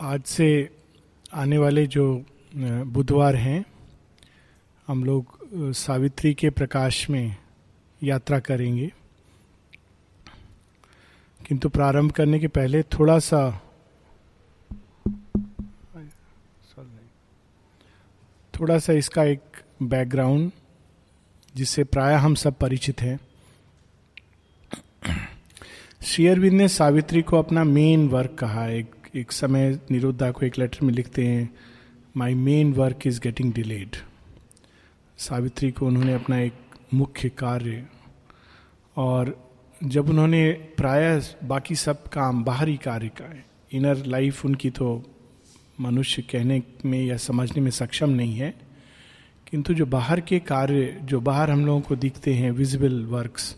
आज से आने वाले जो बुधवार हैं, हम लोग सावित्री के प्रकाश में यात्रा करेंगे। किंतु प्रारंभ करने के पहले थोड़ा सा थोड़ा सा इसका एक बैकग्राउंड जिससे प्राय हम सब परिचित हैं। श्री अरविंद ने सावित्री को अपना मेन वर्क कहा, एक एक समय निरुद्धा को एक लेटर में लिखते हैं my main work is getting delayed Savitri को उन्होंने अपना एक मुख्य कार्य और जब उन्होंने प्राय बाकी सब काम बाहरी कार्य का है इनर लाइफ उनकी तो मनुष्य कहने में या समझने में सक्षम नहीं है, किंतु जो बाहर के कार्य, जो बाहर हम लोगों को दिखते हैं विजिबल वर्क्स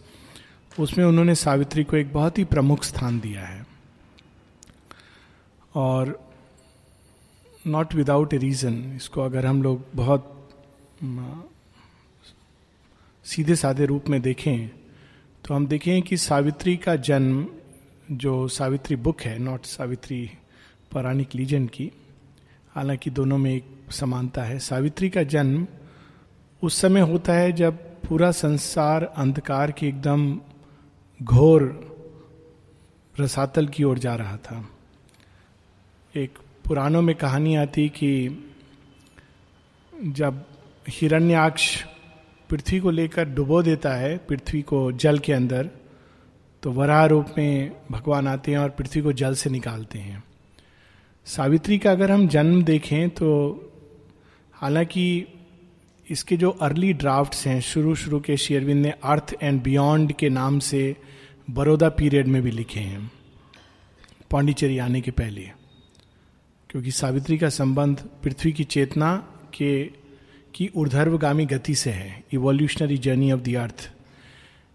उसमें उन्होंने सावित्री को एक बहुत ही प्रमुख स्थान दिया है। और नॉट विदाउट ए रीज़न इसको अगर हम लोग बहुत सीधे साधे रूप में देखें तो हम देखें कि सावित्री का जन्म जो सावित्री बुक है नॉट सावित्री पौराणिक लीजन की, हालाँकि दोनों में एक समानता है। सावित्री का जन्म उस समय होता है जब पूरा संसार अंधकार के एकदम घोर रसातल की ओर जा रहा था। एक पुराणों में कहानी आती कि जब हिरण्याक्ष पृथ्वी को लेकर डुबो देता है, पृथ्वी को जल के अंदर तो वराह रूप में भगवान आते हैं और पृथ्वी को जल से निकालते हैं। सावित्री का अगर हम जन्म देखें तो हालाँकि इसके जो अर्ली ड्राफ्ट्स हैं शुरू शुरू के शेयरविंद ने अर्थ एंड बियॉन्ड के नाम से बड़ौदा पीरियड में भी लिखे हैं, पांडिचेरी आने के पहले। क्योंकि सावित्री का संबंध पृथ्वी की चेतना के, की ऊर्धर्वगामी गति से है evolutionary journey of the earth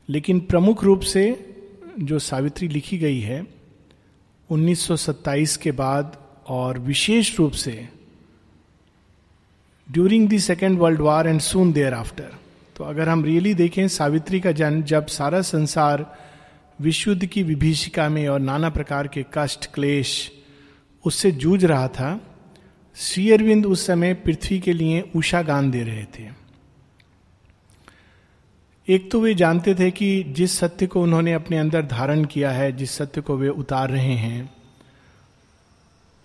लेकिन प्रमुख रूप से जो सावित्री लिखी गई है 1927 के बाद और विशेष रूप से during the second world war and soon thereafter तो अगर हम रियली देखें सावित्री का जन्म जब सारा संसार विश्वयुद्ध की विभीषिका में और नाना प्रकार के कष्ट, क्लेश उससे जूझ रहा था। श्री अरविंद उस समय पृथ्वी के लिए उषा गान दे रहे थे। एक तो वे जानते थे कि जिस सत्य को उन्होंने अपने अंदर धारण किया है, जिस सत्य को वे उतार रहे हैं,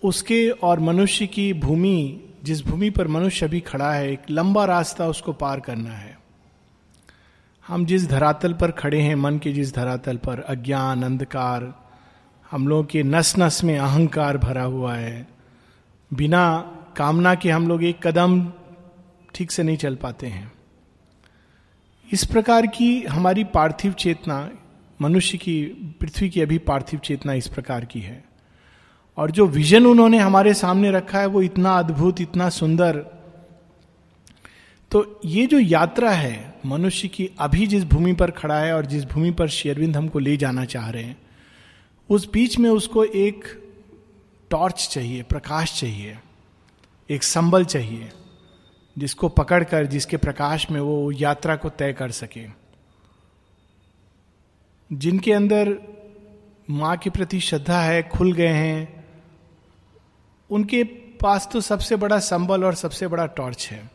उसके और मनुष्य की भूमि, जिस भूमि पर मनुष्य अभी खड़ा है, एक लंबा रास्ता उसको पार करना है। हम जिस धरातल पर खड़े हैं, मन के जिस धरातल पर, अज्ञान, अंधकार हम लोगों के नस नस में अहंकार भरा हुआ है। बिना कामना के हम लोग एक कदम ठीक से नहीं चल पाते हैं। इस प्रकार की हमारी पार्थिव चेतना, मनुष्य की, पृथ्वी की अभी पार्थिव चेतना इस प्रकार की है। और जो विजन उन्होंने हमारे सामने रखा है, वो इतना अद्भुत, इतना सुंदर। तो ये जो यात्रा है, मनुष्य की अभी जिस भूमि पर खड़ा है और जिस भूमि पर शेरविंद हमको ले जाना चाह रहे हैं उस बीच में उसको एक टॉर्च चाहिए, प्रकाश चाहिए, एक संबल चाहिए, जिसको पकड़कर, जिसके प्रकाश में वो यात्रा को तय कर सके। जिनके अंदर माँ के प्रति श्रद्धा है, खुल गए हैं, उनके पास तो सबसे बड़ा संबल और सबसे बड़ा टॉर्च है।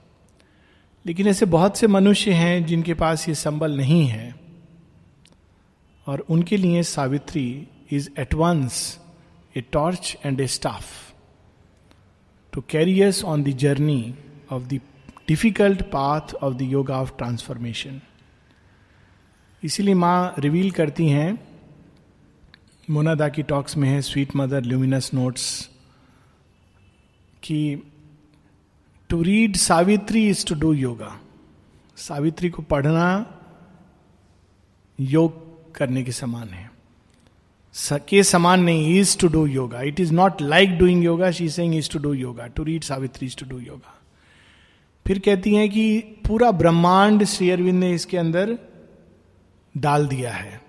लेकिन ऐसे बहुत से मनुष्य हैं, जिनके पास ये संबल नहीं है, और उनके लिए Savitri is at once a torch and a staff to carry us on the journey of the difficult path of the yoga of transformation इसीलिए माँ रिवील करती हैं मोनादा की टॉक्स में है स्वीट मदर ल्यूमिनस नोट्स कि to read Savitri is to do yoga Savitri को पढ़ना योग करने के समान है। के समान नहीं is to do yoga it is not like doing yoga she saying is to do yoga to read Savitri is to do yoga फिर कहती हैं कि पूरा ब्रह्मांड श्री अरविंद ने इसके अंदर डाल दिया है।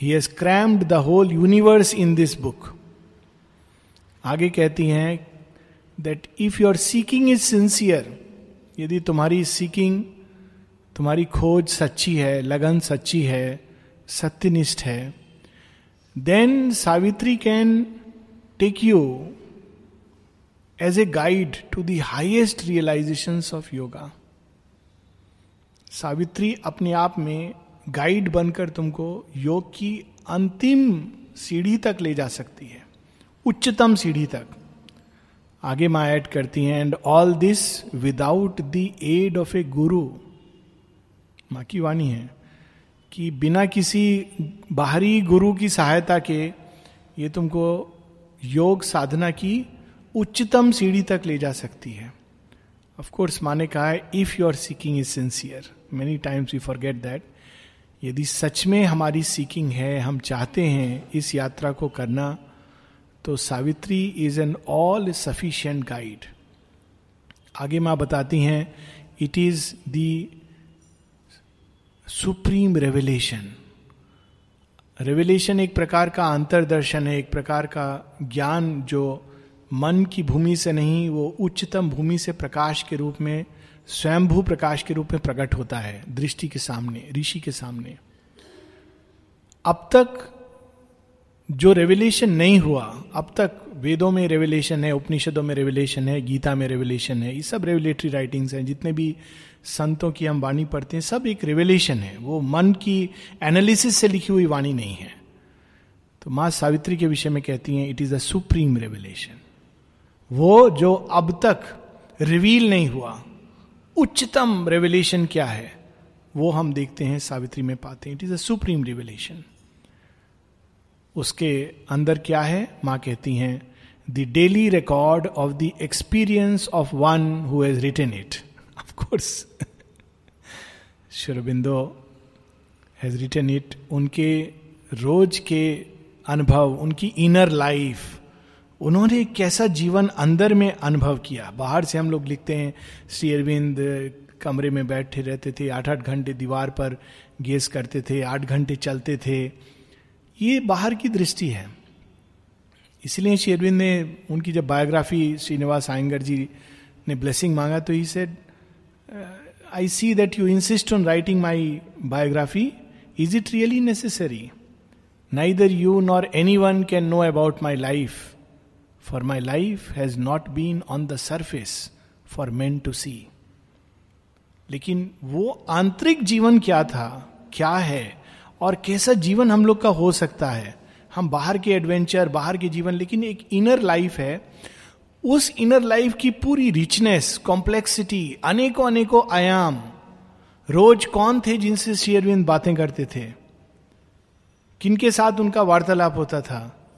He has crammed the whole universe in this book आगे कहती हैं that if your seeking is sincere यदि तुम्हारी सीकिंग तुम्हारी खोज सच्ची है, लगन सच्ची है, सत्यनिष्ठ है then Savitri can take you as a guide to the highest realisation of yoga Savitri अपने आप में गाइड बनकर तुमको योग की अंतिम सीढ़ी तक ले जा सकती है। उच्चतम सीढ़ी तक। आगे माँ ऐड करती हैं and all this without the aid of a guru माँ की वाणी है। कि बिना किसी बाहरी गुरु की सहायता के ये तुमको योग साधना की उच्चतम सीढ़ी तक ले जा सकती है। ऑफ़ कोर्स माने कहा है if you are seeking is sincere many times we forget that यदि सच में हमारी सीकिंग है, हम चाहते हैं इस यात्रा को करना तो Savitri is an all sufficient guide आगे माँ बताती हैं it is the supreme revelation. Revelation एक प्रकार का अंतरदर्शन है, एक प्रकार का ज्ञान जो मन की भूमि से नहीं, वो उच्चतम भूमि से प्रकाश के रूप में, स्वयंभू प्रकाश के रूप में प्रकट होता है, दृष्टि के सामने, ऋषि के सामने। अब तक जो रेवलेशन नहीं हुआ, अब तक वेदों में रेवलेशन है, उपनिषदों में रेवलेशन है, गीता में रेवलेशन है, ये सब रेवलेटरी राइटिंग्स हैं, जितने भी संतों की हम वाणी पढ़ते हैं, सब एक रेवलेशन है। वो मन की एनालिसिस से लिखी हुई वाणी नहीं है। तो माँ सावित्री के विषय में कहती हैं it is a supreme revelation वो जो अब तक रिवील नहीं हुआ, उच्चतम रेवलेशन क्या है, वो हम देखते हैं, सावित्री में पाते हैं। It is a supreme revelation उसके अंदर क्या है? माँ कहती हैं the daily record of the experience of one who has written it of course Sri Aurobindo has written it उनके रोज के अनुभव, उनकी इनर लाइफ उन्होंने कैसा जीवन अंदर में अनुभव किया? बाहर से हम लोग लिखते हैं, श्री अरविंद कमरे में बैठे रहते थे आठ आठ घंटे दीवार पर गेस करते थे, आठ घंटे चलते थे ये बाहर की दृष्टि है। इसलिए श्री अरविंद ने उनकी जब बायोग्राफी श्रीनिवास आयंगर जी ने ब्लेसिंग मांगा तो he said I see that you insist on writing my biography is it really necessary neither you nor anyone can know about my life for my life has not been on the surface for man to see लेकिन वो आंतरिक जीवन क्या था? क्या है? और कैसा जीवन हम लोग का हो सकता है। हम बाहर के एडवेंचर बाहर के जीवन, लेकिन एक इनर लाइफ है। उस इनर लाइफ की पूरी रिचनेस कॉम्प्लेक्सिटी अनेकों अनेकों आयाम, रोज कौन थे जिनसे शेयरविंद बातें करते थे? किनके साथ उनका वार्तालाप होता था?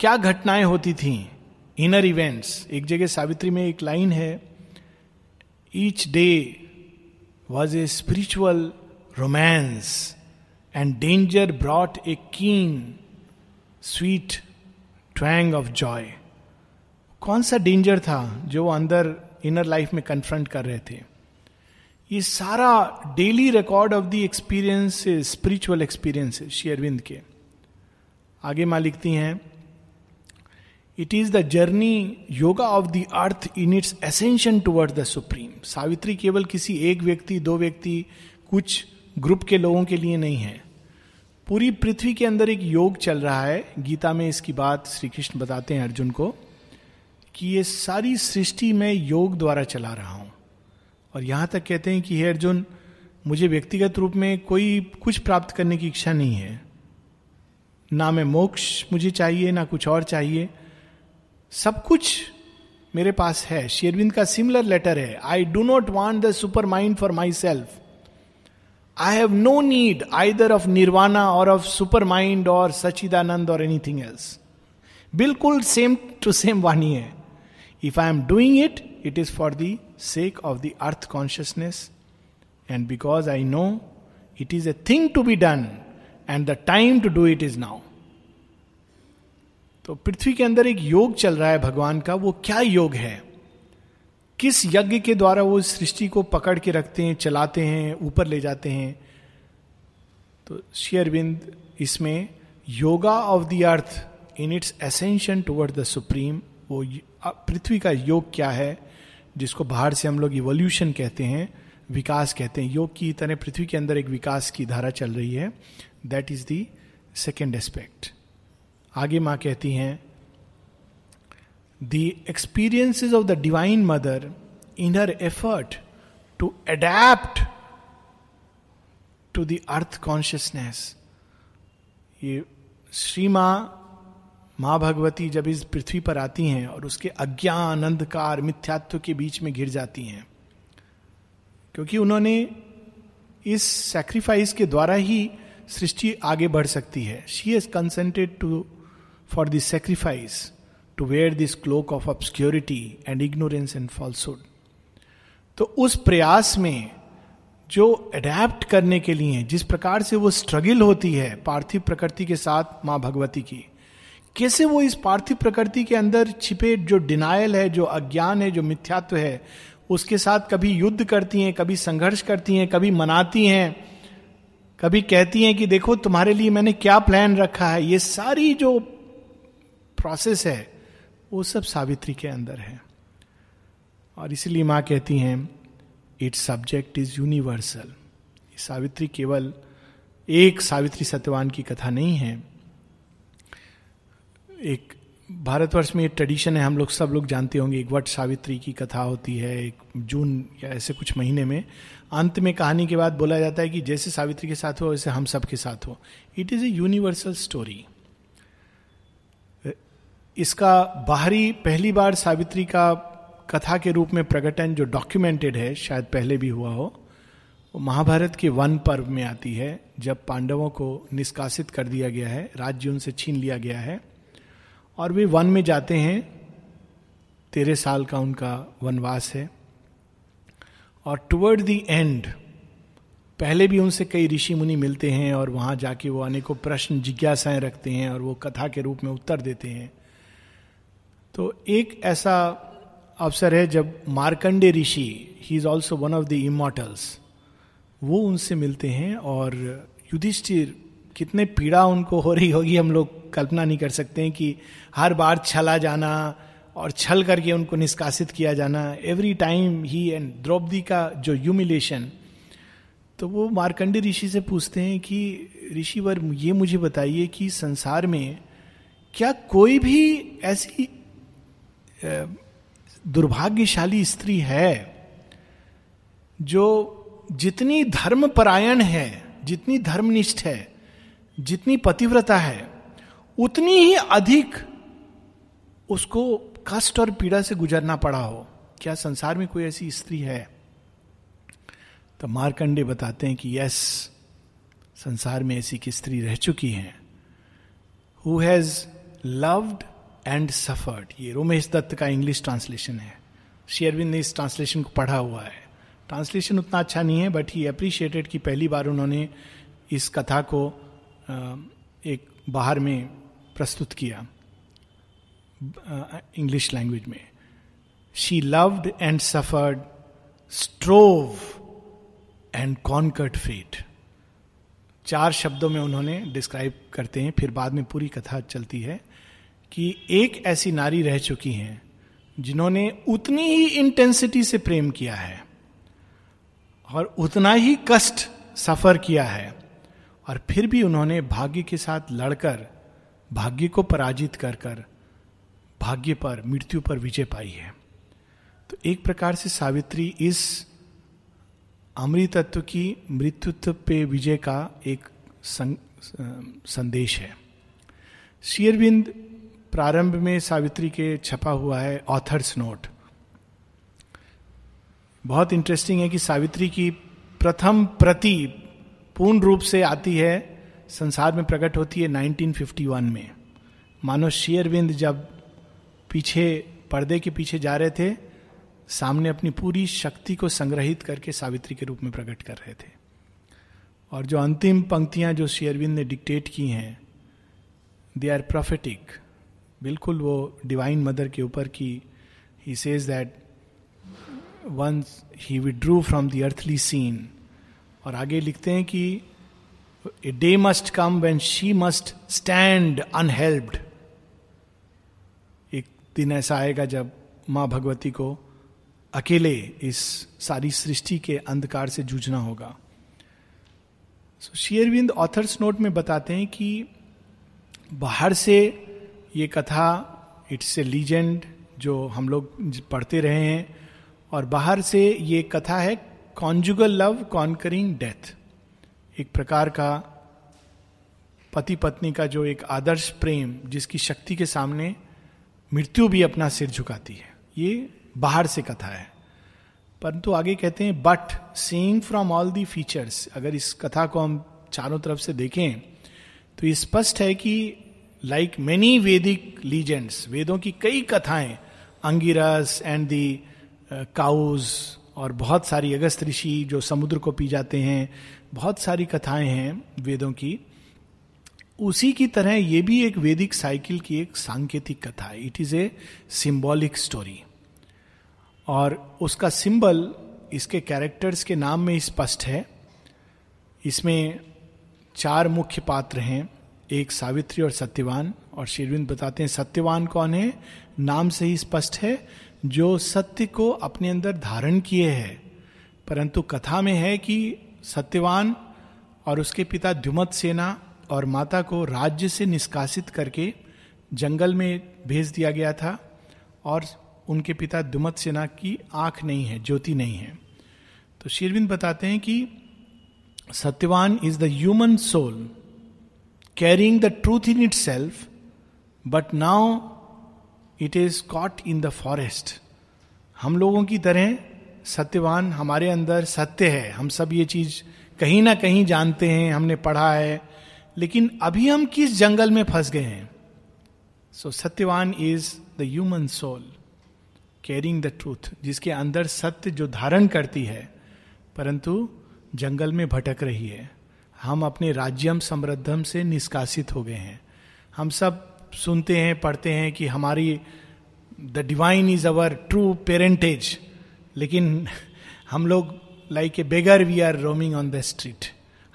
क्या घटनाएँ होती थी? इनर इवेंट्स एक जगह सावित्री में एक लाइन है। Each day was a spiritual romance and danger brought a keen sweet twang of Joy कौन सा डेंजर था जो वो अंदर इनर लाइफ में कन्फ्रंट कर रहे थे? ये सारा daily record of the experience spiritual experience Sri Aurobindo के। आगे माँ लिखती हैं। It is the journey yoga of the earth in its ascension toward the supreme Savitri केवल किसी एक व्यक्ति, दो व्यक्ति, कुछ ग्रुप के लोगों के लिए नहीं है। पूरी पृथ्वी के अंदर एक योग चल रहा है। गीता में इसकी बात श्री कृष्ण बताते हैं अर्जुन को कि ये सारी सृष्टि में योग द्वारा चला रहा हूँ। और यहाँ तक कहते हैं कि हे अर्जुन, मुझे व्यक्तिगत रूप में कोई कुछ प्राप्त करने की इच्छा नहीं है। ना मैं मोक्ष मुझे चाहिए, ना कुछ और चाहिए। सब कुछ मेरे पास है। शेरविंद का सिमिलर लेटर है I do not want the supermind for myself I have no need either of nirvana or of supermind or Sachchidananda or anything else बिल्कुल सेम टू सेम वाणी है। If I am doing it it is for the sake of the earth consciousness and because I know it is a thing to be done and the time to do it is now तो पृथ्वी के अंदर एक योग चल रहा है भगवान का, वो क्या योग है? किस यज्ञ के द्वारा वो सृष्टि को पकड़ के रखते हैं, चलाते हैं, ऊपर ले जाते हैं? तो शेयरविंद इसमें yoga of the earth in its ascension toward the supreme वो पृथ्वी का योग क्या है, जिसको बाहर से हम लोग इवोल्यूशन कहते हैं, विकास कहते हैं। योग की तरह पृथ्वी के अंदर एक विकास की धारा चल रही है। That is the second aspect आगे माँ कहती हैं the experiences of the divine mother in her effort to adapt to the earth consciousness ये श्री माँ माँ भगवती जब इस पृथ्वी पर आती हैं और उसके अज्ञान अंधकार मिथ्यात्व के बीच में गिर जाती हैं, क्योंकि उन्होंने इस सेक्रीफाइस के द्वारा ही सृष्टि आगे बढ़ सकती है। She is consented to for this sacrifice to wear this cloak of obscurity and ignorance and falsehood तो उस प्रयास में जो अडेप्ट करने के लिए, जिस प्रकार से वो स्ट्रगल होती है पार्थिव प्रकृति के साथ माँ भगवती की, कैसे वो इस पार्थिव प्रकृति के अंदर छिपे जो डिनायल है, जो अज्ञान है, जो मिथ्यात्व है, उसके साथ कभी युद्ध करती हैं, कभी संघर्ष करती हैं, कभी मनाती हैं, कभी कहती हैं कि देखो तुम्हारे लिए मैंने क्या प्लान रखा है, ये सारी जो प्रोसेस है वो सब सावित्री के अंदर है। और इसीलिए माँ कहती हैं its subject is universal Savitri केवल एक सावित्री सत्यवान की कथा नहीं है। एक भारतवर्ष में एक ट्रेडिशन है, हम लोग सब लोग जानते होंगे, एक वट सावित्री की कथा होती है, एक जून या ऐसे कुछ महीने में। अंत में कहानी के बाद बोला जाता है कि जैसे सावित्री के साथ हो, वैसे हम सब के साथ हो। It is a universal story इसका बाहरी पहली बार सावित्री का कथा के रूप में प्रकटन जो डॉक्यूमेंटेड है, शायद पहले भी हुआ हो, वो महाभारत के वन पर्व में आती है, जब पांडवों को निष्कासित कर दिया गया है, राज्य उनसे छीन लिया गया है, और वे वन में जाते हैं, तेरह साल का उनका वनवास है, और टुवर्ड द एंड पहले भी उनसे कई ऋषि मुनि मिलते हैं, और वहाँ जाके वो अनेकों प्रश्न, जिज्ञासाएँ रखते हैं, और वो कथा के रूप में उत्तर देते हैं। तो एक ऐसा अवसर है जब मार्कंडे ऋषि he is also one of the immortals वो उनसे मिलते हैं और युधिष्ठिर, कितने पीड़ा उनको हो रही होगी, हम लोग कल्पना नहीं कर सकते हैं कि हर बार छला जाना और छल करके उनको निष्कासित किया जाना every time he and Draupadi का जो ह्यूमिलेशन तो वो मार्कंडे ऋषि से पूछते हैं कि, ऋषिवर, ये मुझे बताइए कि संसार में क्या कोई भी ऐसी दुर्भाग्यशाली स्त्री है जो जितनी धर्मपरायण है, जितनी धर्मनिष्ठ है, जितनी पतिव्रता है, उतनी ही अधिक उसको कष्ट और पीड़ा से गुजरना पड़ा हो। क्या संसार में कोई ऐसी स्त्री है? तो मारकंडे बताते हैं कि यस, संसार में ऐसी की स्त्री रह चुकी है। Who has loved and suffered ये रोमेश दत्त का इंग्लिश ट्रांसलेशन है। शेयरविन ने इस ट्रांसलेशन को पढ़ा हुआ है। ट्रांसलेशन उतना अच्छा नहीं है बट ही अप्रिशिएटेड कि पहली बार उन्होंने इस कथा को एक बाहर में प्रस्तुत किया इंग्लिश लैंग्वेज में। She loved and suffered strove and conquered fate चार शब्दों में उन्होंने डिस्क्राइब करते हैं, फिर बाद में पूरी कथा चलती है। कि एक ऐसी नारी रह चुकी हैं, जिन्होंने उतनी ही इंटेंसिटी से प्रेम किया है और उतना ही कष्ट सफ़र किया है और फिर भी उन्होंने भाग्य के साथ लड़कर, भाग्य को पराजित कर कर भाग्य पर, मृत्यु पर विजय पाई है। तो एक प्रकार से सावित्री इस अमृतत्व की मृत्युत्व पे विजय का एक संदेश है। शेयरबिंद प्रारंभ में सावित्री के छपा हुआ है ऑथर्स नोट बहुत इंटरेस्टिंग है कि सावित्री की प्रथम प्रति पूर्ण रूप से आती है, संसार में प्रकट होती है 1951 में। मानो शेयरविंद जब पीछे, पर्दे के पीछे जा रहे थे, सामने अपनी पूरी शक्ति को संग्रहित करके सावित्री के रूप में प्रकट कर रहे थे। और जो अंतिम पंक्तियाँ जो शेयरविंद ने डिक्टेट की हैं दे आर प्रोफेटिक बिल्कुल वो डिवाइन मदर के ऊपर की he says that once he withdrew from the earthly scene और आगे लिखते हैं कि a day must come when she must stand unhelped एक दिन ऐसा आएगा जब माँ भगवती को अकेले इस सारी सृष्टि के अंधकार से जूझना होगा। सो शेयरविंद ऑथर्स नोट में बताते हैं कि बाहर से ये कथा, इट्स ए लीजेंड जो हम लोग पढ़ते रहे हैं, और बाहर से ये कथा है कॉन्जुगल लव कॉन्करिंग डेथ एक प्रकार का पति पत्नी का जो एक आदर्श प्रेम जिसकी शक्ति के सामने मृत्यु भी अपना सिर झुकाती है। ये बाहर से कथा है। परंतु आगे कहते हैं but seeing from all the features अगर इस कथा को हम चारों तरफ़ से देखें तो ये स्पष्ट है कि लाइक मेनी वेदिक लीजेंड्स वेदों की कई कथाएँ अंगिरस एंड दी काउज और बहुत सारी अगस्त ऋषि जो समुद्र को पी जाते हैं बहुत सारी कथाएँ हैं वेदों की उसी की तरह ये भी एक वैदिक साइकिल की एक सांकेतिक कथा है it is a symbolic story और उसका सिंबल इसके कैरेक्टर्स के नाम में स्पष्ट है इसमें चार मुख्य पात्र हैं एक सावित्री और सत्यवान। और शेरविंद बताते हैं, सत्यवान कौन है? नाम से ही स्पष्ट है, जो सत्य को अपने अंदर धारण किए है। परंतु कथा में है कि सत्यवान और उसके पिता द्युमत सेना और माता को राज्य से निष्कासित करके जंगल में भेज दिया गया था और उनके पिता दुमत सेना की आँख नहीं है, ज्योति नहीं है। तो शेरविंद बताते हैं कि Satyavan is the human soul carrying the truth in itself but now it is caught in the forest हम लोगों की तरह सत्यवान हमारे अंदर सत्य है। हम सब ये चीज़ कहीं ना कहीं जानते हैं, हमने पढ़ा है, लेकिन अभी हम किस जंगल में फंस गए हैं? So Satyavan is the human soul carrying the truth जिसके अंदर सत्य जो धारण करती है, परंतु जंगल में भटक रही है। हम अपने राज्यम समृद्धम से निष्कासित हो गए हैं। हम सब सुनते हैं, पढ़ते हैं कि हमारी the divine is our true parentage लेकिन हम लोग like a beggar we are roaming on the street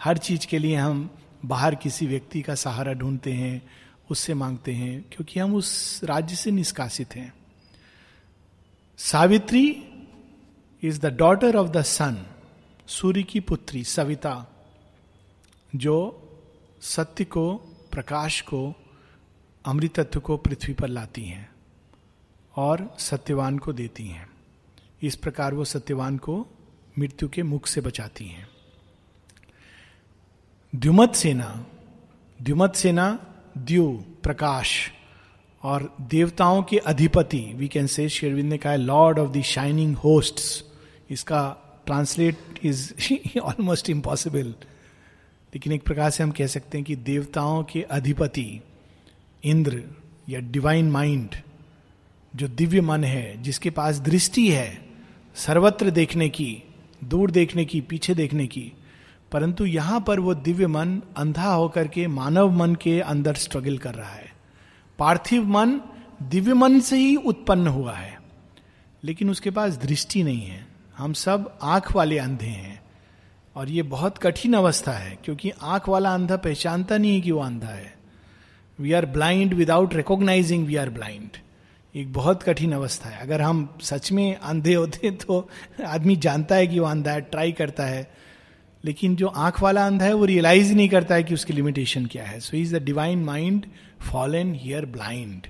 हर चीज़ के लिए हम बाहर किसी व्यक्ति का सहारा ढूंढते हैं, उससे मांगते हैं, क्योंकि हम उस राज्य से निष्कासित हैं। Savitri is the daughter of the sun सूर्य की पुत्री, सविता। जो सत्य को, प्रकाश को, अमृतत्व को पृथ्वी पर लाती हैं और सत्यवान को देती हैं। इस प्रकार वो सत्यवान को मृत्यु के मुख से बचाती हैं। द्युमत सेना द्युमत सेना, द्यु, प्रकाश और देवताओं के अधिपति वी कैन से शेरविंद ने कहा lord of the shining host इसका ट्रांसलेट इज़ ऑलमोस्ट इम्पॉसिबल लेकिन एक प्रकार से हम कह सकते हैं कि देवताओं के अधिपति, इंद्र या डिवाइन माइंड जो दिव्य मन है, जिसके पास दृष्टि है, सर्वत्र देखने की, दूर देखने की, पीछे देखने की, परंतु यहाँ पर वो दिव्य मन अंधा होकर के मानव मन के अंदर स्ट्रगल कर रहा है। पार्थिव मन दिव्य मन से ही उत्पन्न हुआ है, लेकिन उसके पास दृष्टि नहीं है। हम सब आँख वाले अंधे हैं। और ये बहुत कठिन अवस्था है, क्योंकि आँख वाला अंधा पहचानता नहीं है कि वो अंधा है। We are blind without recognising we are blind एक बहुत कठिन अवस्था है। अगर हम सच में अंधे होते तो आदमी जानता है कि वो अंधा है ट्राई करता है। लेकिन जो आँख वाला अंधा है, वो रियलाइज़ नहीं करता है कि उसकी लिमिटेशन क्या है। So is the divine mind fallen here blind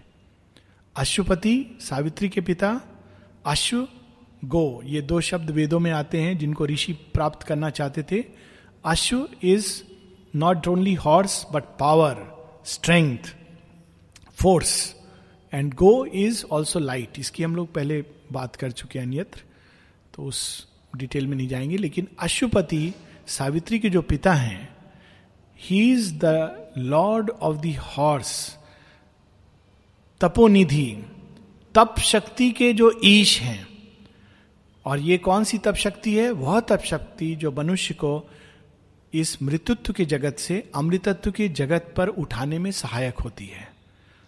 Ashwapati, Savitri के पिता, अश्व गो, ये दो शब्द वेदों में आते हैं जिनको ऋषि प्राप्त करना चाहते थे। अश्व is not only horse but power strength force and go is also light इसकी हम लोग पहले बात कर चुके हैं अन्यत्र तो उस डिटेल में नहीं जाएँगे। लेकिन अश्वपति सावित्री के जो पिता हैं he is the lord of the horse तपोनिधि, तप शक्ति के जो ईश हैं। और ये कौन सी तप शक्ति है? वह तप शक्ति जो मनुष्य को इस मृत्युत्व के जगत से अमृतत्व के जगत पर उठाने में सहायक होती है।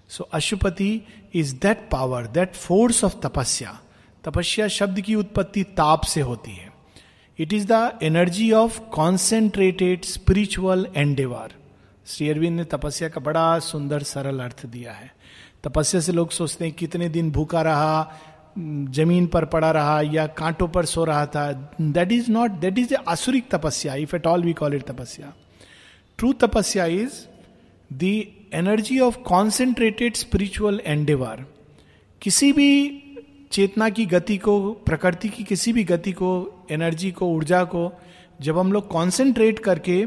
So so, Ashwapati is that power that force of tapasya. तपस्या शब्द की उत्पत्ति ताप से होती है। It is the energy of concentrated spiritual endeavour Sri Aurobindo ने तपस्या का बड़ा सुंदर सरल अर्थ दिया है। तपस्या से लोग सोचते हैं कितने दिन भूखा रहा ज़मीन पर पड़ा रहा या कांटों पर सो रहा था that is not that is a asuric tapasya if at all we call it tapasya true tapasya is the energy of concentrated spiritual endeavour किसी भी चेतना की गति को, प्रकृति की किसी भी गति को एनर्जी को, ऊर्जा को, जब हम लोग कॉन्सेंट्रेट करके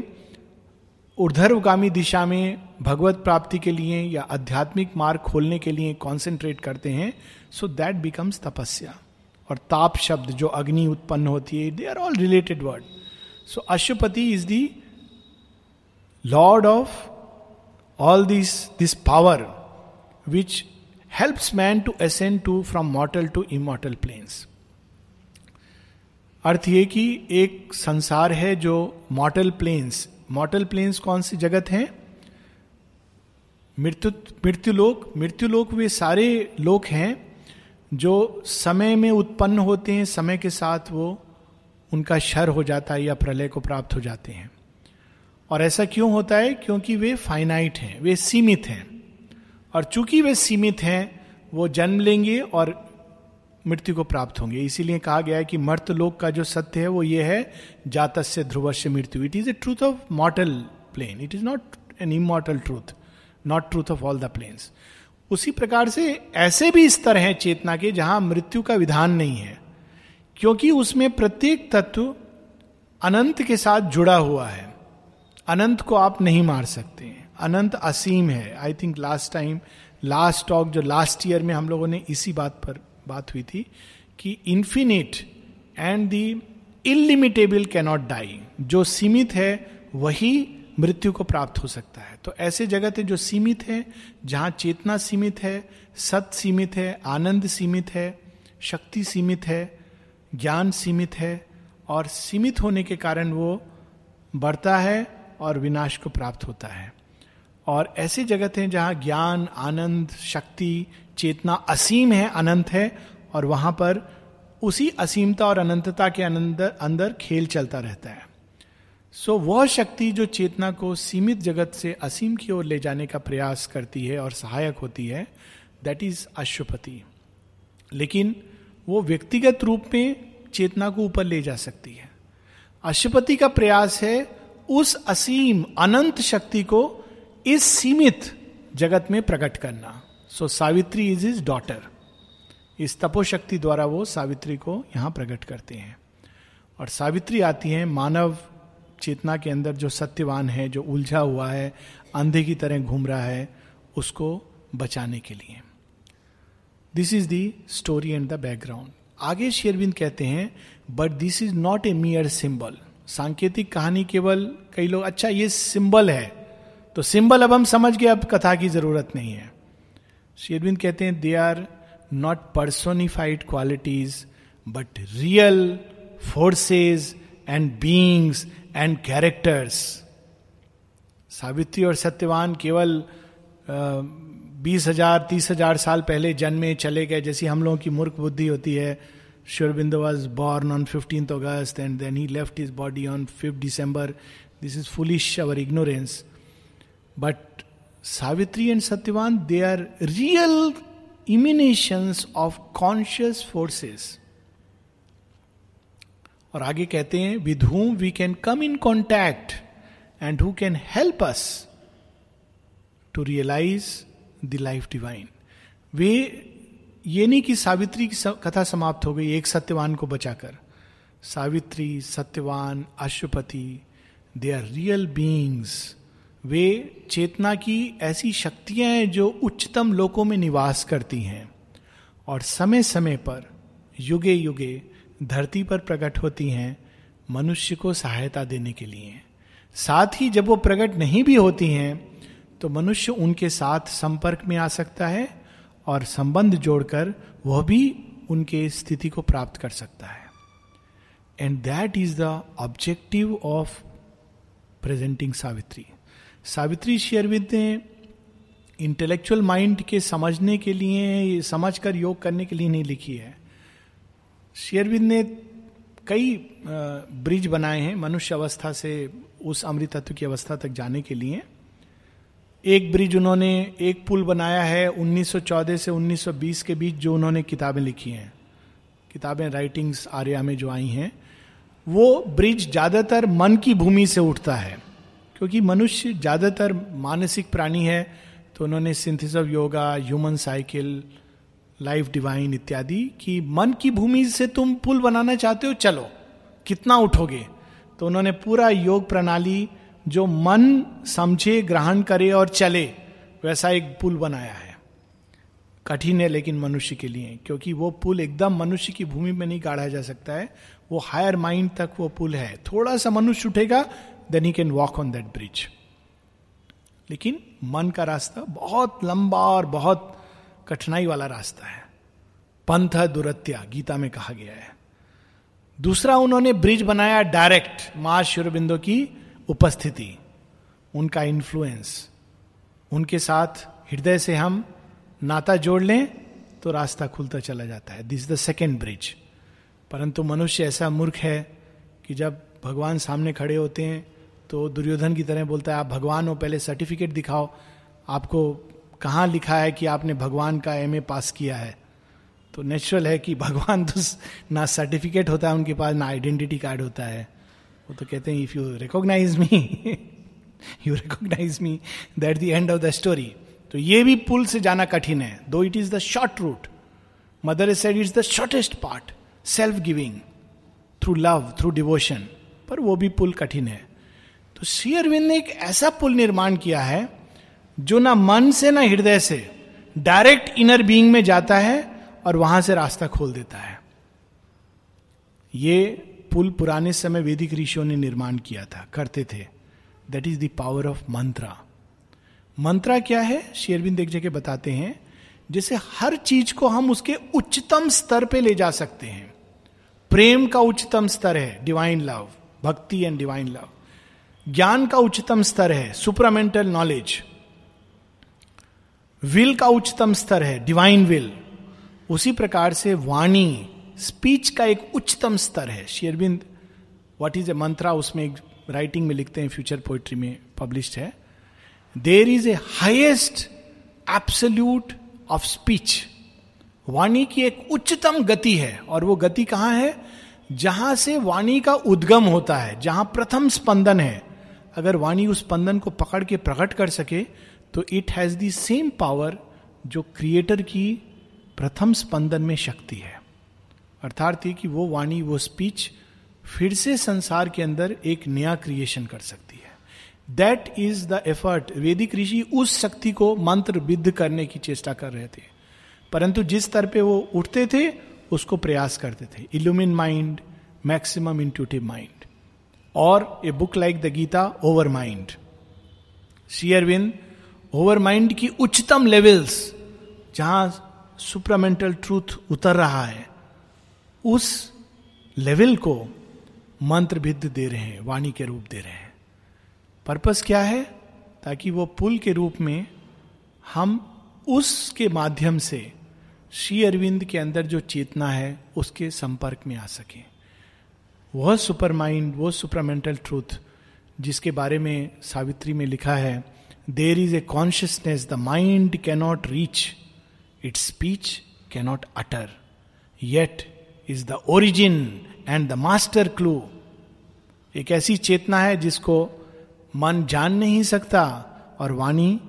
ऊर्धर्वगामी दिशा में भगवत प्राप्ति के लिए या आध्यात्मिक मार्ग खोलने के लिए कॉन्सेंट्रेट करते हैं सो दैट बिकम्स तपस्या। और ताप शब्द जो अग्नि उत्पन्न होती है they are all related word so Ashwapati is the lord of all this this power which helps man to ascend to from mortal to immortal planes अर्थ ये कि एक संसार है जो मॉटल प्लेन्स मॉटल प्लेन्स कौन सी जगत है? मृत्यु, मृत्युलोक मृत्युलोक वे सारे लोक हैं जो समय में उत्पन्न होते हैं, समय के साथ वो उनका शर हो जाता है या प्रलय को प्राप्त हो जाते हैं। और ऐसा क्यों होता है? क्योंकि वे फाइनाइट हैं, वे सीमित हैं। और चूँकि वे सीमित हैं, वो जन्म लेंगे और मृत्यु को प्राप्त होंगे। इसीलिए कहा गया है कि मर्त लोक का जो सत्य है वो ये है, जातस्य ध्रुवस्य मृत्यु। It is a truth of mortal plane it is not an immortal truth not truth of all the planes उसी प्रकार से ऐसे भी स्तर हैं चेतना के जहाँ मृत्यु का विधान नहीं है। क्योंकि उसमें प्रत्येक तत्व अनंत के साथ जुड़ा हुआ है। अनंत को आप नहीं मार सकते अनंत असीम है। I think last time last talk जो लास्ट ईयर में हम लोगों ने इसी बात पर बात हुई थी कि infinite and the illimitable cannot die जो सीमित है, वही मृत्यु को प्राप्त हो सकता है। तो ऐसे जगत है जो सीमित है, जहाँ चेतना सीमित है, सत सीमित है, आनंद सीमित है, शक्ति सीमित है, ज्ञान सीमित है, और सीमित होने के कारण वो बढ़ता है और विनाश को प्राप्त होता है। और ऐसे जगत हैं जहाँ ज्ञान आनंद शक्ति चेतना असीम है अनंत है और वहाँ पर उसी असीमता और अनंतता के अंदर अंदर खेल चलता रहता है। सो so, वह शक्ति जो चेतना को सीमित जगत से असीम की ओर ले जाने का प्रयास करती है और सहायक होती है दैट इज़ अशुपति लेकिन वो व्यक्तिगत रूप में चेतना को ऊपर ले जा सकती है। अशुपति का प्रयास है उस असीम अनंत शक्ति को इस सीमित जगत में प्रकट करना। So Savitri is is daughter इस तपोशक्ति द्वारा वो सावित्री को यहाँ प्रकट करते हैं। और सावित्री आती है मानव चेतना के अंदर जो सत्यवान है, जो उलझा हुआ है, अंधे की तरह घूम रहा है, उसको बचाने के लिए। This is the story and the background आगे शेरविंद कहते हैं but this is not a mere symbol सांकेतिक कहानी केवल कई लोग अच्छा ये सिंबल है। तो सिंबल अब हम समझ गए, अब कथा की ज़रूरत नहीं है। शेरविंद कहते हैं they are not personified qualities but real forces and beings and characters Savitri और सत्यवान केवल बीस हज़ार, तीस हज़ार साल पहले जन्मे, चले गए, जैसी हम लोगों की मूर्ख बुद्धि होती है। Shurbindo was born on fifteenth August and then he left his body on fifth December this is foolish our ignorance but Savitri and Satyavan they are real emanations of conscious forces और आगे कहते हैं with whom we can come in contact and who can help us to realize the life divine way, ये नहीं कि सावित्री की कथा समाप्त हो गई, एक सत्यवान को बचाकर। Savitri Satyavan Ashwapati they are real beings वे चेतना की ऐसी शक्तियाँ हैं जो उच्चतम लोकों में निवास करती हैं और समय समय पर युगे युगे धरती पर प्रकट होती हैं मनुष्य को सहायता देने के लिए। साथ ही जब वो प्रकट नहीं भी होती हैं तो मनुष्य उनके साथ संपर्क में आ सकता है और संबंध जोड़कर वह भी उनके स्थिति को प्राप्त कर सकता है। And that is the objective of presenting Savitri Savitri Sri Aurobindo ने इंटेलेक्चुअल माइंड के समझने के लिए समझ कर योग करने के लिए नहीं लिखी है। शेयरविद ने कई ब्रिज बनाए हैं मनुष्य अवस्था से उस अमृत तत्व की अवस्था तक जाने के लिए। एक ब्रिज उन्होंने, एक पुल बनाया है 1914 से 1920 के बीच जो उन्होंने किताबें लिखी हैं। किताबें राइटिंग्स आर्या में जो आई हैं, वो ब्रिज ज़्यादातर मन की भूमि से उठता है। क्योंकि मनुष्य ज़्यादातर मानसिक प्राणी है तो उन्होंने synthesis of yoga human cycle life divine इत्यादि कि मन की भूमि से तुम पुल बनाना चाहते हो, चलो, कितना उठोगे? तो उन्होंने पूरा योग प्रणाली जो मन समझे, ग्रहण करे और चले, वैसा एक पुल बनाया है। कठिन है, लेकिन मनुष्य के लिए, क्योंकि वो पुल एकदम मनुष्य की भूमि में नहीं गाढ़ा जा सकता है। वो हायर माइंड तक वो पुल है। थोड़ा सा मनुष्य उठेगा then he can walk on that bridge लेकिन मन का रास्ता बहुत लंबा और बहुत कठिनाई वाला रास्ता है। पंथ दुरत्या, गीता में कहा गया है। दूसरा उन्होंने ब्रिज बनाया डायरेक्ट माँ शिवबिंदो की उपस्थिति, उनका इन्फ्लुएंस उनके साथ हृदय से हम नाता जोड़ लें तो रास्ता खुलता चला जाता है। दिस द सेकेंड ब्रिज परंतु मनुष्य ऐसा मूर्ख है कि जब भगवान सामने खड़े होते हैं तो दुर्योधन की तरह बोलता है, आप भगवान हो, पहले सर्टिफिकेट दिखाओ। आपको कहाँ लिखा है कि आपने भगवान का एमए पास किया है? तो नेचुरल है कि भगवान तो ना सर्टिफिकेट होता है उनके पास, ना आइडेंटिटी कार्ड होता है। वो तो कहते हैं if you recognize me you recognize me that the end of the story तो ये भी पुल से जाना कठिन है। Though it is the short route Mother is said it's the shortest part self giving through love through devotion पर वो भी पुल कठिन है। तो श्री अरविंद ने एक ऐसा पुल निर्माण किया है, जो ना मन से, ना हृदय से डायरेक्ट इनर बीइंग में जाता है और वहाँ से रास्ता खोल देता है। ये पुल पुराने समय वैदिक ऋषियों ने निर्माण किया था, करते थे। That is the power of mantra mantra क्या है? शेरविंद एक जगह बताते हैं, जैसे हर चीज़ को हम उसके उच्चतम स्तर पे ले जा सकते हैं। प्रेम का उच्चतम स्तर है डिवाइन लव भक्ति एंड डिवाइन लव ज्ञान का उच्चतम स्तर है सुपरामेंटल नॉलेज विल का उच्चतम स्तर है डिवाइन विल उसी प्रकार से वाणी स्पीच का एक उच्चतम स्तर है। शेरबिंद व्हाट इज़ ए मंत्रा उसमें एक राइटिंग में लिखते हैं फ्यूचर पोइट्री में पब्लिश्ड है। There is a highest absolute of speech वाणी की एक उच्चतम गति है, और वो गति कहाँ है? जहाँ से वाणी का उद्गम होता है, जहाँ प्रथम स्पंदन है। अगर वाणी उस स्पंदन को पकड़ के प्रकट कर सके तो it has the same power जो क्रिएटर की प्रथम स्पंदन में शक्ति है। अर्थात ये कि वो वाणी, वो स्पीच फिर से संसार के अंदर एक नया क्रिएशन कर सकती है। That is the effort Vedic rishi उस शक्ति को मंत्र विद्ध करने की चेष्टा कर रहे थे। परंतु जिस स्तर पे वो उठते थे, उसको प्रयास करते थे। Illumined mind maximum intuitive mind और a book like the Gita over mind Sri Aurobindo over mind की उच्चतम लेवल्स जहाँ सुपरामेंटल ट्रूथ उतर रहा है उस लेवल को मंत्र भिद्ध दे रहे हैं वाणी के रूप दे रहे हैं पर्पस क्या है ताकि वो पुल के रूप में हम उसके माध्यम से श्री अरविंद के अंदर जो चेतना है उसके संपर्क में आ सके वह सुपर माइंड वो सुपरमेंटल ट्रूथ, जिसके बारे में सावित्री में लिखा है there is a consciousness the mind cannot reach it speech cannot utter yet is the origin and the master clue एक ऐसी चेतना है जिसको मन जान नहीं सकता और वाणी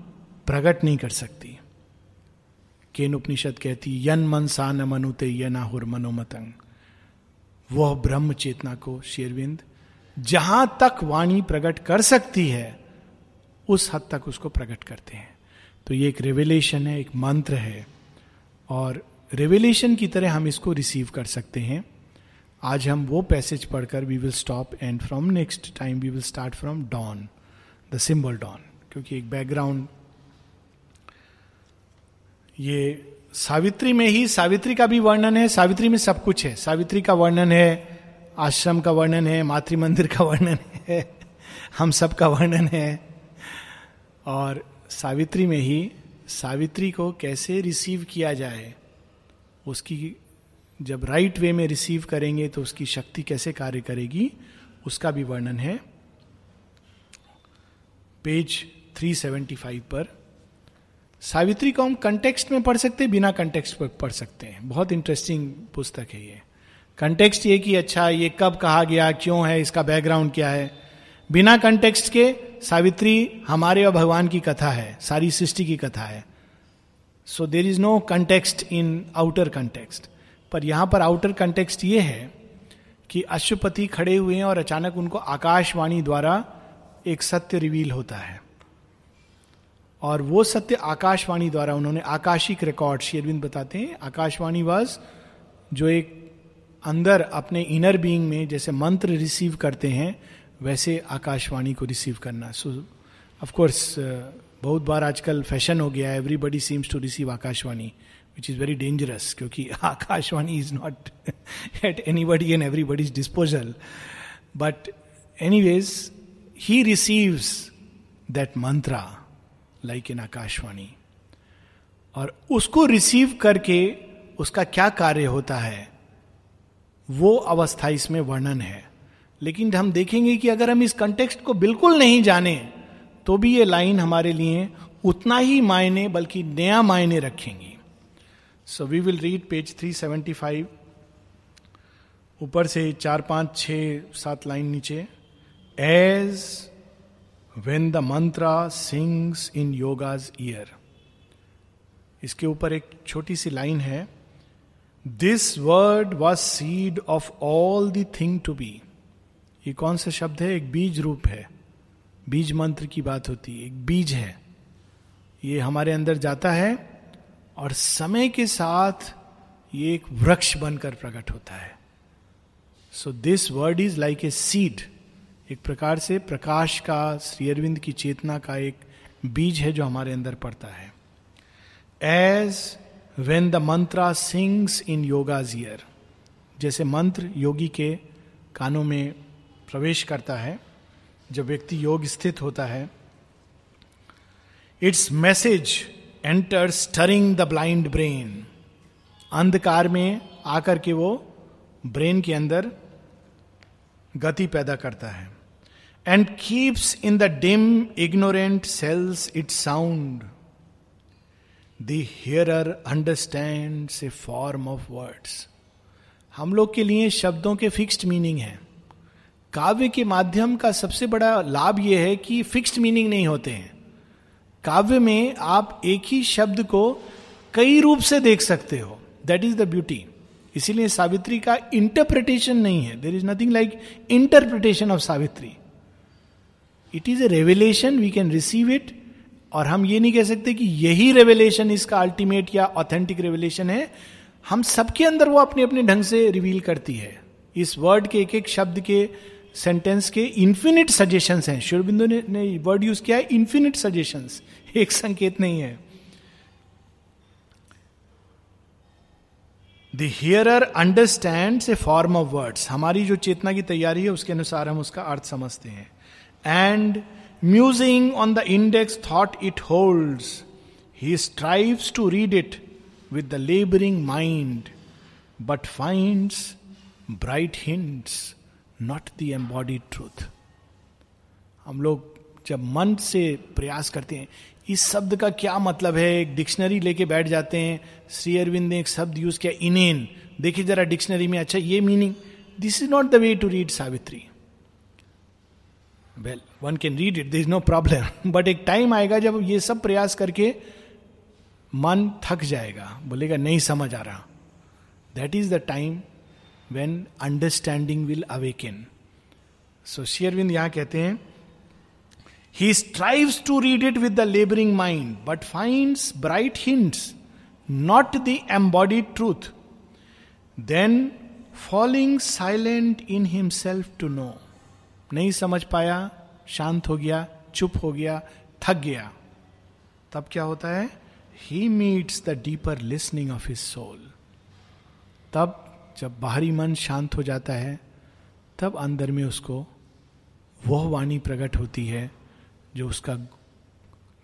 प्रकट नहीं कर सकती। केन उपनिषद कहती, यन मन सा न मनुते यनाहुर मनोमतंग वह ब्रह्म चेतना को, शेरविंद, जहाँ तक वाणी प्रकट कर सकती है, उस हद तक उसको प्रकट करते हैं। तो ये एक रेवलेशन है, एक मंत्र है, और रेवलेशन की तरह हम इसको रिसीव कर सकते हैं। आज हम वो पैसेज पढ़कर we will stop and from next time we will start from dawn the symbol dawn क्योंकि एक बैकग्राउंड ये सावित्री में ही, सावित्री का भी वर्णन है, सावित्री में सब कुछ है। सावित्री का वर्णन है, आश्रम का वर्णन है मातृ मंदिर का वर्णन है, हम सब का वर्णन है। और सावित्री में ही, सावित्री को कैसे रिसीव किया जाए, उसकी जब राइट वे में रिसीव करेंगे तो उसकी शक्ति कैसे कार्य करेगी, उसका भी वर्णन है। पेज 375 पर सावित्री को हम कंटेक्स्ट में पढ़ सकते हैं, बिना कंटेक्स्ट पर पढ़ सकते हैं। बहुत इंटरेस्टिंग पुस्तक है ये। कंटेक्स्ट ये कि अच्छा ये कब कहा गया, क्यों है, इसका बैकग्राउंड क्या है? बिना कंटेक्स्ट के सावित्री हमारे और भगवान की कथा है, सारी सृष्टि की कथा है। So there is no context in outer context पर यहाँ पर आउटर कंटेक्स्ट ये है कि अश्वपति खड़े हुए हैं और अचानक उनको आकाशवाणी द्वारा एक सत्य रिवील होता है। और वो सत्य आकाशवाणी द्वारा उन्होंने आकाशिक रिकॉर्ड शेरविंद बताते हैं, आकाशवाणी वाज जो एक अंदर अपने इनर बीइंग में जैसे मंत्र रिसीव करते हैं, वैसे आकाशवाणी को रिसीव करना। सो ऑफ़ कोर्स बहुत बार आजकल फ़ैशन हो गया है everybody seems to receive Akashvani which is very dangerous क्योंकि Akashvani is not at anybody and everybody's disposal but anyways he receives that mantra like in Akashvani. और उसको रिसीव करके उसका क्या कार्य होता है, वो अवस्था इसमें वर्णन है। लेकिन हम देखेंगे कि अगर हम इस कंटेक्स्ट को बिल्कुल नहीं जाने तो भी ये लाइन हमारे लिए उतना ही मायने, बल्कि नया मायने रखेंगी। So we will read page 375 ऊपर से चार, पाँच छ सात लाइन नीचे। As when the mantra sings in yoga's ear इसके ऊपर एक छोटी सी लाइन है। This word was seed of all the thing to be ये कौन सा शब्द है? एक बीज रूप है। बीज मंत्र की बात होती है। एक बीज है। ये हमारे अंदर जाता है और समय के साथ ये एक वृक्ष बनकर प्रकट होता है। So this word is like a seed एक प्रकार से प्रकाश का, श्री अरविंद की चेतना का एक बीज है जो हमारे अंदर पड़ता है। As when the mantra sings in yoga ear जैसे मंत्र योगी के कानों में प्रवेश करता है, जब व्यक्ति योग स्थित होता है its message enter stirring the blind brain अंधकार में आकर के वो ब्रेन के अंदर गति पैदा करता है। And keeps in the dim ignorant cells it sound the hearer understand a form of words हम लोग के लिए शब्दों के फिक्स्ड मीनिंग है। काव्य के माध्यम का सबसे बड़ा लाभ यह है कि फिक्स्ड मीनिंग नहीं होते हैं। काव्य में आप एक ही शब्द को कई रूप से देख सकते हो। दैट इज़ द ब्यूटी इसीलिए सावित्री का इंटरप्रिटेशन नहीं है। There is nothing like interpretation of Savitri. It is a revelation we can receive it और हम ये नहीं कह सकते कि यही रेवलेशन इसका अल्टीमेट या ऑथेंटिक रेवलेशन है। हम सबके अंदर वो अपने अपने ढंग से रिवील करती है। इस वर्ड के एक एक शब्द के सेंटेंस के इन्फिनिट सजेशन हैं। शिवबिंदु ने, ने वर्ड यूज़ किया है इन्फिनिट सजेशन एक संकेत नहीं है। The hearer understand a form of words हमारी जो चेतना की तैयारी है उसके अनुसार हम उसका अर्थ समझते हैं। And musing on the index thought it hold he strives to read it with the labouring mind but finds bright hints not the embodied truth हम लोग जब मन से प्रयास करते हैं, इस शब्द का क्या मतलब है? एक डिक्शनरी लेके बैठ जाते हैं, श्री अरविंद ने एक शब्द यूज़ किया इनेन देखिए जरा डिक्शनरी में अच्छा ये meaning this is not the way to read Savitri well one can read it this no problem but एक टाइम आएगा जब ये सब प्रयास करके मन थक जाएगा। बोलेगा, नहीं समझ आ रहा। That is the time when understanding will awaken so Sri Aurobindo यहाँ कहते हैं he strive to read it with the labouring mind but find bright hints not the embodied truth then following silent in himself to know नहीं समझ पाया, शांत हो गया, चुप हो गया, थक गया। तब क्या होता है? He meets the deeper listening of his soul तब जब बाहरी मन शांत हो जाता है, तब अंदर में उसको वह वाणी प्रकट होती है, जो उसका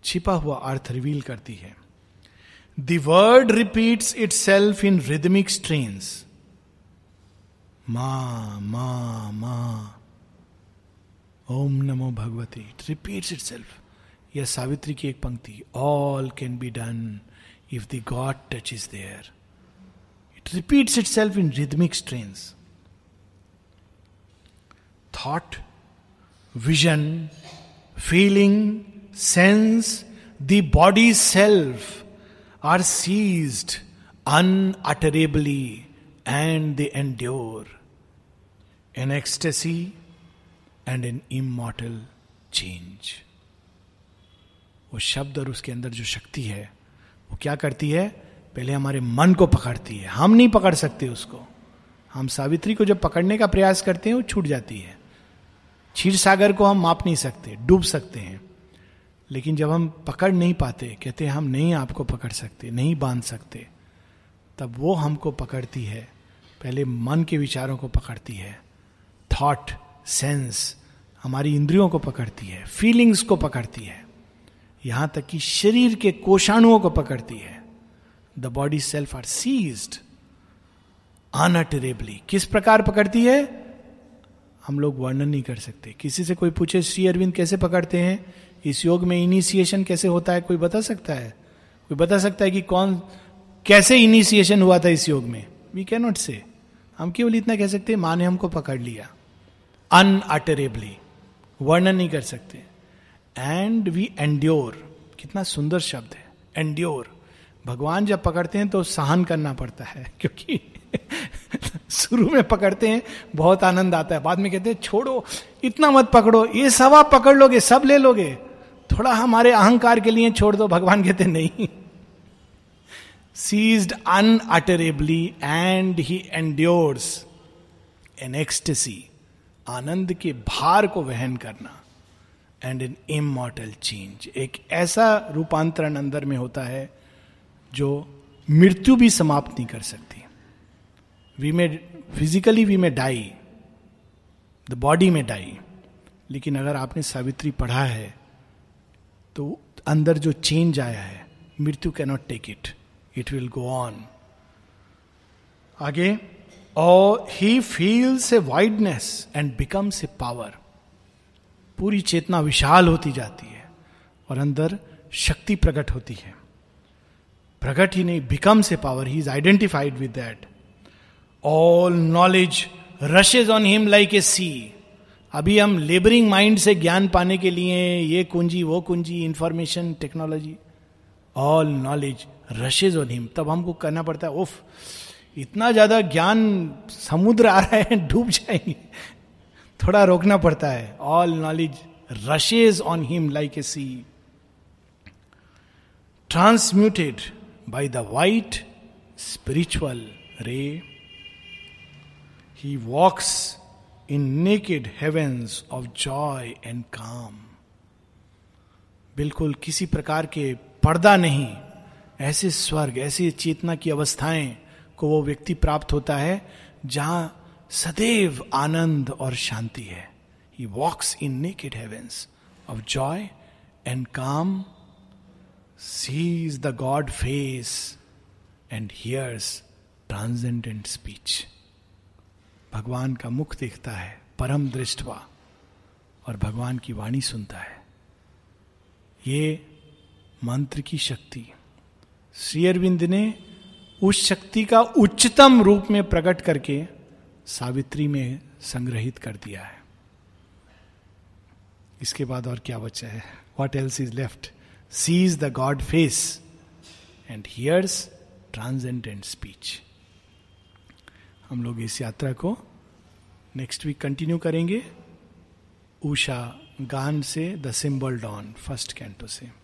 छिपा हुआ अर्थ रिवील करती है। Word repeats itself in rhythmic strains मा मा मा। ओम नमो भगवती। इट रिपीट्स इट सेल्फ यह सावित्री की एक पंक्ति all can be done if the God touch is there It repeats itself in rhythmic strains. Thought, vision, feeling, sense, the body self are seized unutterably and they endure an ecstasy and an immortal change वो शब्द और उसके अंदर जो शक्ति है, वो क्या करती है? पहले हमारे मन को पकड़ती है। हम नहीं पकड़ सकते उसको। हम सावित्री को जब पकड़ने का प्रयास करते हैं, वो छूट जाती है। क्षीर सागर को हम माप नहीं सकते, डूब सकते हैं। लेकिन जब हम पकड़ नहीं पाते, कहते हम नहीं आपको पकड़ सकते, नहीं बाँध सकते, तब वो हमको पकड़ती है। पहले मन के विचारों को पकड़ती है। थॉट सेंस हमारी इंद्रियों को पकड़ती है, फीलिंग्स को पकड़ती है। यहाँ तक कि शरीर के कोषाणुओं को पकड़ती है। The body self are seized unutterably किस प्रकार पकड़ती है? हम लोग वर्णन नहीं कर सकते। किसी से कोई पूछे, श्री अरविंद कैसे पकड़ते हैं? इस योग में इनिशिएशन कैसे होता है? कोई बता सकता है? कोई बता सकता है कि कौन, कैसे इनिशिएशन हुआ था इस योग में? वी कैनॉट से हम केवल इतना कह सकते हैं, माँ ने हमको पकड़ लिया। अनअटरेबली वर्णन नहीं कर सकते। एंड वी एंड्योर कितना सुंदर शब्द है। एंड्योर भगवान जब पकड़ते हैं तो सहन करना पड़ता है, क्योंकि शुरू में पकड़ते हैं, बहुत आनंद आता है। बाद में कहते हैं, छोड़ो, इतना मत पकड़ो, ये सब आप पकड़ लोगे, सब ले लोगे। थोड़ा हमारे अहंकार के लिए छोड़ दो, भगवान कहते नहीं। Ceased unutterably and he endures an ecstasy आनंद के भार को वहन करना एंड एन इमोटल चेंज एक ऐसा रूपांतरण अंदर में होता है जो मृत्यु भी समाप्त नहीं कर सकती। We may physically we may die the body may die लेकिन अगर आपने सावित्री पढ़ा है तो अंदर जो चेंज आया है, मृत्यु cannot take it it will go on आगे और he feels a wideness and becomes a power पूरी चेतना विशाल होती जाती है और अंदर शक्ति प्रकट होती है। प्रकट ही नहीं becomes a power he is identified with that all knowledge rushes on him like a sea अभी हम लेबरिंग माइंड से ज्ञान पाने के लिए ये कुंजी, वो कुंजी information technology all knowledge rushes on him तब हमको करना पड़ता है, उफ इतना ज़्यादा ज्ञान समुद्र आ रहा है, डूब जाएँगे। थोड़ा रोकना पड़ता है। All knowledge rushes on him like a sea transmuted by the white spiritual ray he walks in naked heavens of joy and calm बिल्कुल किसी प्रकार के पर्दा नहीं, ऐसे स्वर्ग, ऐसी चेतना की अवस्थाएँ को वो व्यक्ति प्राप्त होता है जहाँ सदैव आनंद और शांति है। He walks in naked heavens of joy and calm sees the God face and hears transcendent speech भगवान का मुख देखता है, परम दृष्टवा, और भगवान की वाणी सुनता है। ये मंत्र की शक्ति। श्री अरविंद ने उस शक्ति का उच्चतम रूप में प्रकट करके सावित्री में संग्रहित कर दिया है। इसके बाद और क्या बचा है? What else is left sees the God face and hears transcendent speech हम लोग इस यात्रा को नेक्स्ट वीक कंटिन्यू करेंगे। उषा गान से the symbol dawn first canto से।